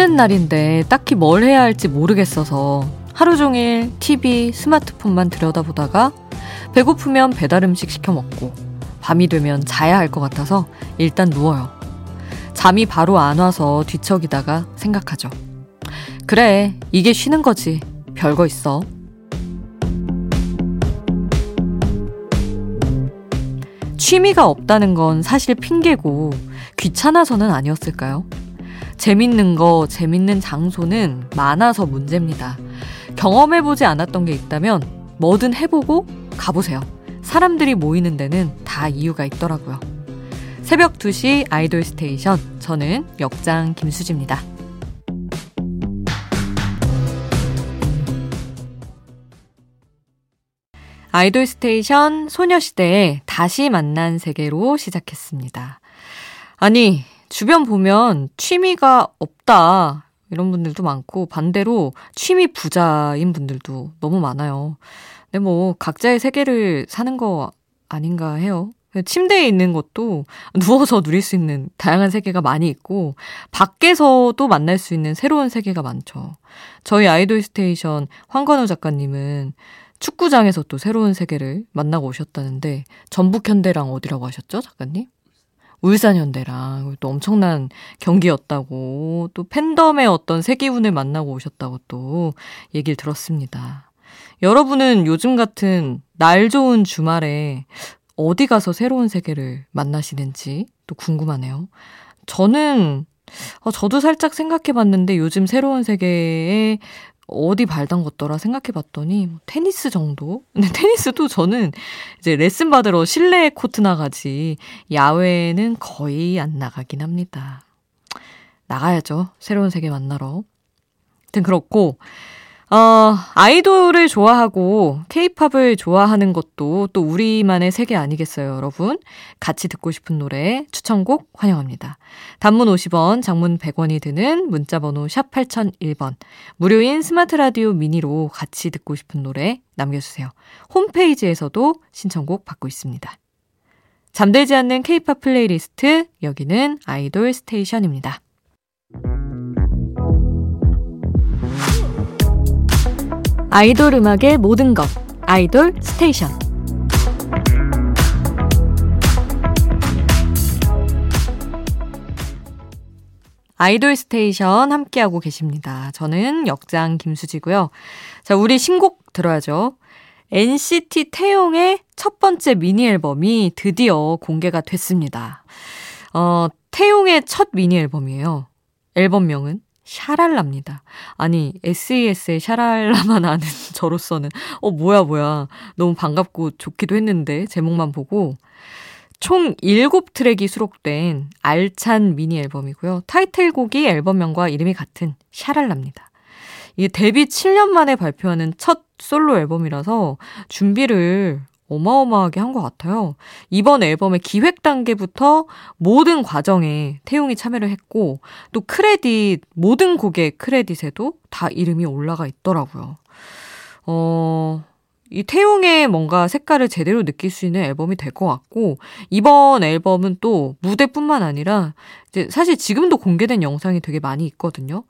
쉬는 날인데 딱히 뭘 해야 할지 모르겠어서 하루 종일 TV, 스마트폰만 들여다보다가 배고프면 배달 음식 시켜 먹고 밤이 되면 자야 할 것 같아서 일단 누워요. 잠이 바로 안 와서 뒤척이다가 생각하죠. 그래, 이게 쉬는 거지. 별거 있어. 취미가 없다는 건 사실 핑계고 귀찮아서는 아니었을까요? 재밌는 거, 재밌는 장소는 많아서 문제입니다. 경험해보지 않았던 게 있다면 뭐든 해보고 가보세요. 사람들이 모이는 데는 다 이유가 있더라고요. 새벽 2시 아이돌 스테이션. 저는 역장 김수지입니다. 아이돌 스테이션 소녀시대의 다시 만난 세계로 시작했습니다. 아니, 주변 보면 취미가 없다. 이런 분들도 많고, 반대로 취미 부자인 분들도 너무 많아요. 근데 뭐, 각자의 세계를 사는 거 아닌가 해요. 침대에 있는 것도 누워서 누릴 수 있는 다양한 세계가 많이 있고, 밖에서도 만날 수 있는 새로운 세계가 많죠. 저희 아이돌 스테이션 황건우 작가님은 축구장에서 또 새로운 세계를 만나고 오셨다는데 전북 현대랑 어디라고 하셨죠, 작가님? 울산 현대랑 또 엄청난 경기였다고 또 팬덤의 어떤 세기운을 만나고 오셨다고 또 얘기를 들었습니다. 여러분은 요즘 같은 날 좋은 주말에 어디 가서 새로운 세계를 만나시는지 또 궁금하네요. 저는 어, 저도 살짝 생각해 봤는데 요즘 새로운 세계에 어디 발 담궜더라 생각해 봤더니 뭐 테니스 정도? 근데 테니스도 저는 이제 레슨 받으러 실내 코트 나가지 야외는 거의 안 나가긴 합니다. 나가야죠. 새로운 세계 만나러. 하여튼 그렇고 어, 아이돌을 좋아하고 케이팝을 좋아하는 것도 또 우리만의 세계 아니겠어요, 여러분? 같이 듣고 싶은 노래 추천곡 환영합니다. 단문 50원, 장문 100원이 드는 문자 번호 샵 8001번. 무료인 스마트 라디오 미니로 같이 듣고 싶은 노래 남겨 주세요. 홈페이지에서도 신청곡 받고 있습니다. 잠들지 않는 케이팝 플레이리스트 여기는 아이돌 스테이션입니다. 아이돌 음악의 모든 것 아이돌 스테이션 아이돌 스테이션 함께하고 계십니다. 저는 역장 김수지고요. 자, 우리 신곡 들어야죠. NCT 태용의 첫 번째 미니 앨범이 드디어 공개가 됐습니다. 어, 태용의 첫 미니 앨범이에요. 앨범명은 샤랄라입니다. 아니, SES의 샤랄라만 아는 저로서는, 어, 뭐야, 뭐야. 너무 반갑고 좋기도 했는데, 제목만 보고. 총 7트랙이 수록된 알찬 미니 앨범이고요. 타이틀곡이 앨범명과 이름이 같은 샤랄라입니다. 이게 데뷔 7년 만에 발표하는 첫 솔로 앨범이라서 준비를 어마어마하게 한 것 같아요. 이번 앨범의 기획 단계부터 모든 과정에 태용이 참여를 했고, 또 크레딧, 모든 곡의 크레딧에도 다 이름이 올라가 있더라고요. 어, 이 태용의 뭔가 색깔을 제대로 느낄 수 있는 앨범이 될 것 같고, 이번 앨범은 또 무대뿐만 아니라, 이제 사실 지금도 공개된 영상이 되게 많이 있거든요.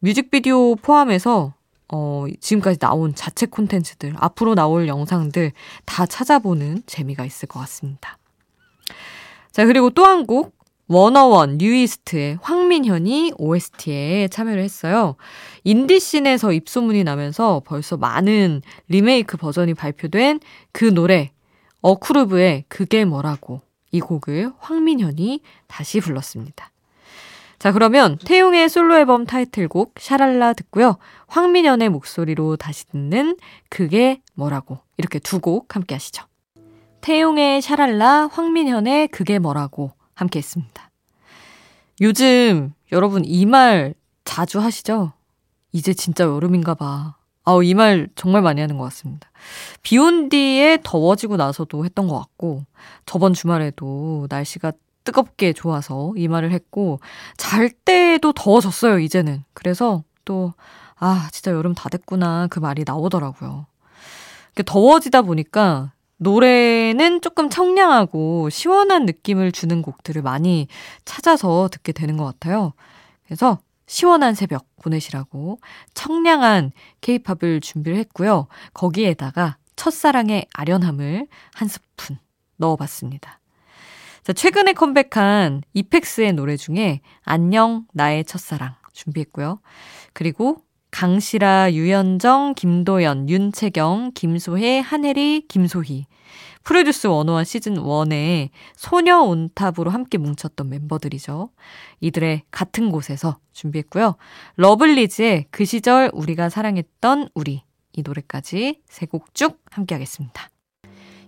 뮤직비디오 포함해서 어, 지금까지 나온 자체 콘텐츠들, 앞으로 나올 영상들 다 찾아보는 재미가 있을 것 같습니다. 자, 그리고 또 한 곡, 워너원 뉴이스트의 황민현이 OST에 참여를 했어요. 인디씬에서 입소문이 나면서 벌써 많은 리메이크 버전이 발표된 그 노래, 어쿠르브의 그게 뭐라고 이 곡을 황민현이 다시 불렀습니다. 자, 그러면 태용의 솔로 앨범 타이틀곡 샤랄라 듣고요. 황민현의 목소리로 다시 듣는 그게 뭐라고 이렇게 두 곡 함께 하시죠. 태용의 샤랄라, 황민현의 그게 뭐라고 함께 했습니다. 요즘 여러분 이 말 자주 하시죠? 이제 진짜 여름인가 봐. 아우, 이 말 정말 많이 하는 것 같습니다. 비 온 뒤에 더워지고 나서도 했던 것 같고, 저번 주말에도 날씨가 뜨겁게 좋아서 이 말을 했고, 잘 때도 더워졌어요, 이제는. 그래서 또, 아, 진짜 여름 다 됐구나. 그 말이 나오더라고요. 더워지다 보니까 노래는 조금 청량하고 시원한 느낌을 주는 곡들을 많이 찾아서 듣게 되는 것 같아요. 그래서 시원한 새벽 보내시라고 청량한 케이팝을 준비를 했고요. 거기에다가 첫사랑의 아련함을 한 스푼 넣어봤습니다. 자, 최근에 컴백한 이펙스의 노래 중에 안녕 나의 첫사랑 준비했고요. 그리고 강시라, 유연정, 김도연, 윤채경, 김소혜, 한혜리, 김소희. 프로듀스 101 시즌 1에 소녀 온탑으로 함께 뭉쳤던 멤버들이죠. 이들의 같은 곳에서 준비했고요. 러블리즈의 그 시절 우리가 사랑했던 우리. 이 노래까지 세 곡 쭉 함께 하겠습니다.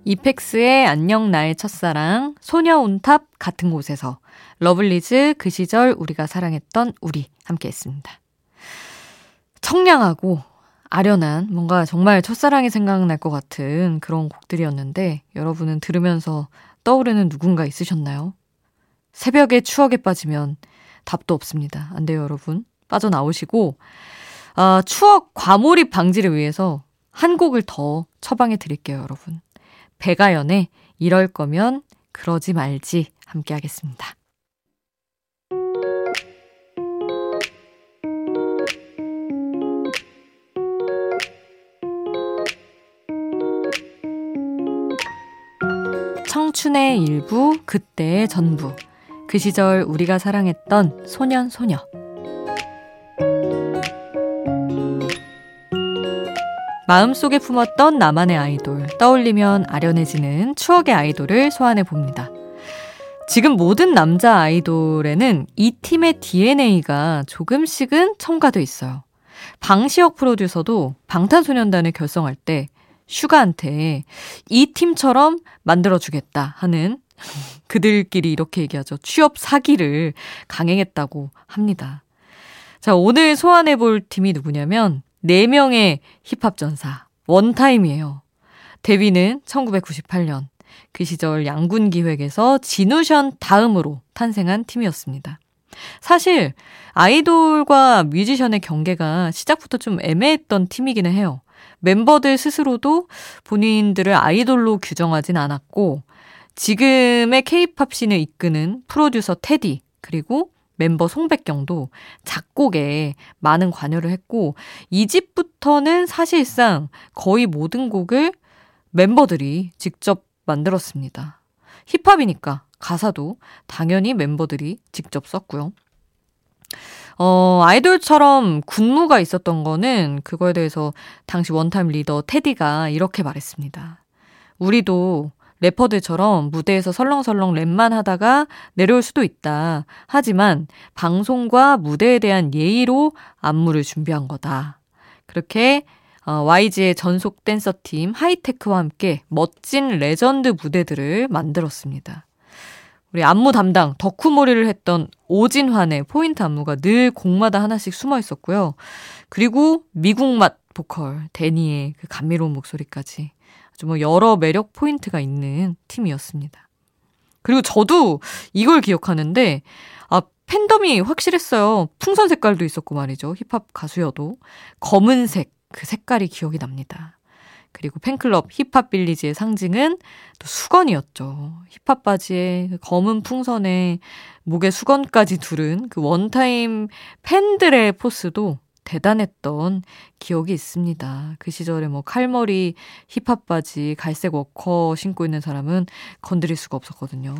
이펙스의 안녕 나의 첫사랑, 소녀 온탑 같은 곳에서, 러블리즈 그 시절 우리가 사랑했던 우리 함께 했습니다. 청량하고 아련한 뭔가 정말 첫사랑이 생각날 것 같은 그런 곡들이었는데 여러분은 들으면서 떠오르는 누군가 있으셨나요? 새벽에 추억에 빠지면 답도 없습니다. 안 돼요, 여러분. 빠져나오시고, 아, 추억 과몰입 방지를 위해서 한 곡을 더 처방해 드릴게요, 여러분. 배가연의 이럴 거면 그러지 말지 함께 하겠습니다. 청춘의 일부, 그때의 전부. 그 시절 우리가 사랑했던 소년, 소녀. 마음속에 품었던 나만의 아이돌, 떠올리면 아련해지는 추억의 아이돌을 소환해 봅니다. 지금 모든 남자 아이돌에는 이 팀의 DNA가 조금씩은 첨가돼 있어요. 방시혁 프로듀서도 방탄소년단을 결성할 때 슈가한테 이 팀처럼 만들어주겠다 하는 그들끼리 이렇게 얘기하죠. 취업 사기를 강행했다고 합니다. 자, 오늘 소환해 볼 팀이 누구냐면 4명의 힙합 전사, 원타임이에요. 데뷔는 1998년. 그 시절 양군 기획에서 진우션 다음으로 탄생한 팀이었습니다. 사실 아이돌과 뮤지션의 경계가 시작부터 좀 애매했던 팀이기는 해요. 멤버들 스스로도 본인들을 아이돌로 규정하진 않았고 지금의 케이팝 씬을 이끄는 프로듀서 테디 그리고 멤버 송백경도 작곡에 많은 관여를 했고 이 집부터는 사실상 거의 모든 곡을 멤버들이 직접 만들었습니다. 힙합이니까 가사도 당연히 멤버들이 직접 썼고요. 어, 아이돌처럼 군무가 있었던 거는 그거에 대해서 당시 원타임 리더 테디가 이렇게 말했습니다. 우리도 래퍼들처럼 무대에서 설렁설렁 랩만 하다가 내려올 수도 있다. 하지만 방송과 무대에 대한 예의로 안무를 준비한 거다. 그렇게 어, YG의 전속 댄서 팀 하이테크와 함께 멋진 레전드 무대들을 만들었습니다. 우리 안무 담당 덕후몰이를 했던 오진환의 포인트 안무가 늘 곡마다 하나씩 숨어 있었고요. 그리고 미국 맛 보컬 데니의 그 감미로운 목소리까지 아주 뭐 여러 매력 포인트가 있는 팀이었습니다. 그리고 저도 이걸 기억하는데 아 팬덤이 확실했어요. 풍선 색깔도 있었고 말이죠. 힙합 가수여도 검은색 그 색깔이 기억이 납니다. 그리고 팬클럽 힙합 빌리지의 상징은 또 수건이었죠. 힙합 바지에 그 검은 풍선에 목에 수건까지 두른 그 원타임 팬들의 포스도 대단했던 기억이 있습니다. 그 시절에 뭐 칼머리, 힙합 바지, 갈색 워커 신고 있는 사람은 건드릴 수가 없었거든요.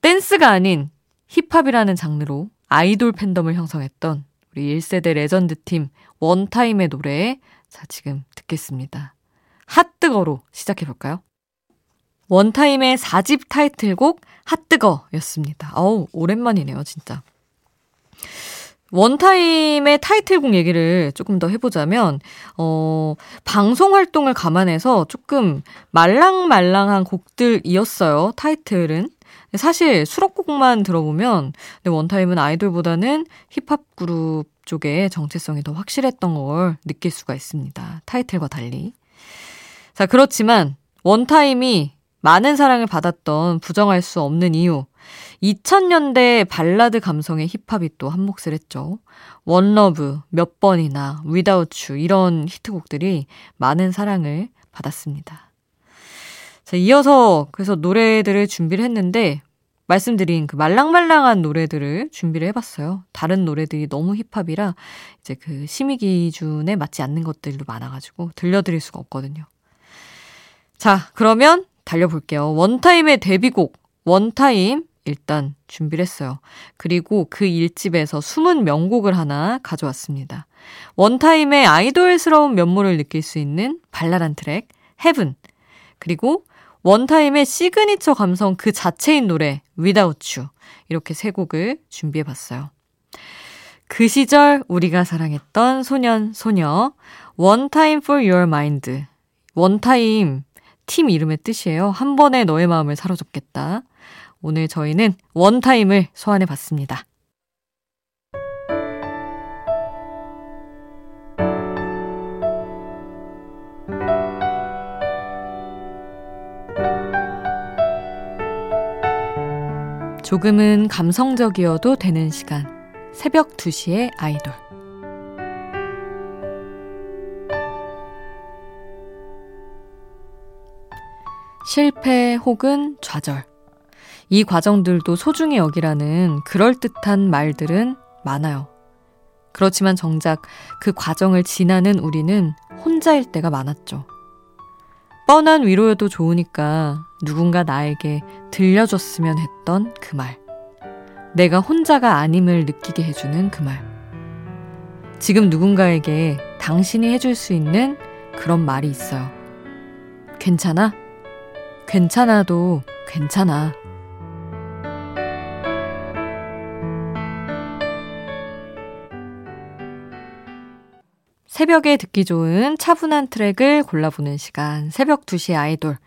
댄스가 아닌 힙합이라는 장르로 아이돌 팬덤을 형성했던 우리 1세대 레전드 팀 원타임의 노래 자 지금 듣겠습니다. 핫뜨거로 시작해 볼까요? 원타임의 4집 타이틀곡 핫뜨거였습니다. 어우 오랜만이네요 진짜. 원타임의 타이틀곡 얘기를 조금 더 해보자면, 어, 방송 활동을 감안해서 조금 말랑말랑한 곡들이었어요, 타이틀은. 사실 수록곡만 들어보면, 원타임은 아이돌보다는 힙합 그룹 쪽에 정체성이 더 확실했던 걸 느낄 수가 있습니다. 타이틀과 달리. 자, 그렇지만, 원타임이 많은 사랑을 받았던 부정할 수 없는 이유. 2000년대 발라드 감성의 힙합이 또 한몫을 했죠. 원러브, 몇 번이나, Without You 이런 히트곡들이 많은 사랑을 받았습니다. 자, 이어서 그래서 노래들을 준비를 했는데 말씀드린 그 말랑말랑한 노래들을 준비를 해봤어요. 다른 노래들이 너무 힙합이라 이제 그 심의 기준에 맞지 않는 것들도 많아가지고 들려드릴 수가 없거든요. 자, 그러면 달려볼게요. 원타임의 데뷔곡, 원타임 일단 준비를 했어요. 그리고 그 일집에서 숨은 명곡을 하나 가져왔습니다. 원타임의 아이돌스러운 면모를 느낄 수 있는 발랄한 트랙, Heaven. 그리고 원타임의 시그니처 감성 그 자체인 노래, Without You. 이렇게 세 곡을 준비해 봤어요. 그 시절 우리가 사랑했던 소년, 소녀, One Time for Your Mind. 원타임 팀 이름의 뜻이에요. 한 번에 너의 마음을 사로잡겠다. 오늘 저희는 원타임을 소환해 봤습니다. 조금은 감성적이어도 되는 시간. 새벽 2시의 아이돌. 실패 혹은 좌절. 이 과정들도 소중히 여기라는 그럴듯한 말들은 많아요. 그렇지만 정작 그 과정을 지나는 우리는 혼자일 때가 많았죠. 뻔한 위로여도 좋으니까 누군가 나에게 들려줬으면 했던 그 말. 내가 혼자가 아님을 느끼게 해주는 그 말. 지금 누군가에게 당신이 해줄 수 있는 그런 말이 있어요. 괜찮아? 괜찮아도 괜찮아. 새벽에 듣기 좋은 차분한 트랙을 골라보는 시간. 새벽 2시 아이돌.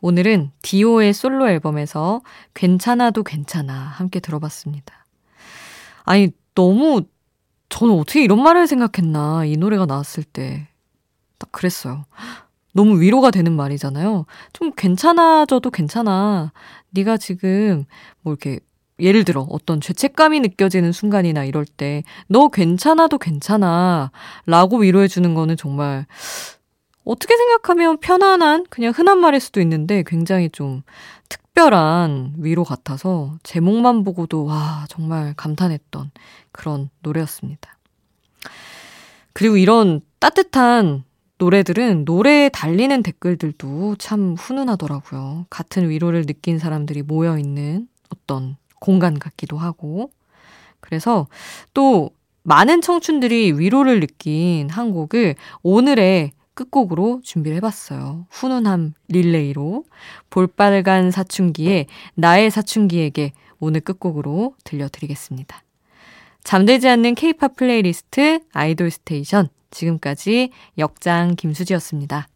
오늘은 디오의 솔로 앨범에서 괜찮아도 괜찮아 함께 들어봤습니다. 아니, 너무 저는 어떻게 이런 말을 생각했나. 이 노래가 나왔을 때. 딱 그랬어요. 너무 위로가 되는 말이잖아요. 좀 괜찮아져도 괜찮아. 네가 지금 뭐 이렇게 예를 들어 어떤 죄책감이 느껴지는 순간이나 이럴 때 너 괜찮아도 괜찮아 라고 위로해 주는 거는 정말 어떻게 생각하면 편안한 그냥 흔한 말일 수도 있는데 굉장히 좀 특별한 위로 같아서 제목만 보고도 와 정말 감탄했던 그런 노래였습니다. 그리고 이런 따뜻한 노래들은 노래에 달리는 댓글들도 참 훈훈하더라고요. 같은 위로를 느낀 사람들이 모여 있는 어떤 공간 같기도 하고. 그래서 또 많은 청춘들이 위로를 느낀 한 곡을 오늘의 끝곡으로 준비를 해봤어요. 훈훈함 릴레이로 볼빨간 사춘기에 나의 사춘기에게 오늘 끝곡으로 들려드리겠습니다. 잠들지 않는 케이팝 플레이리스트 아이돌 스테이션 지금까지 역장 김수지였습니다.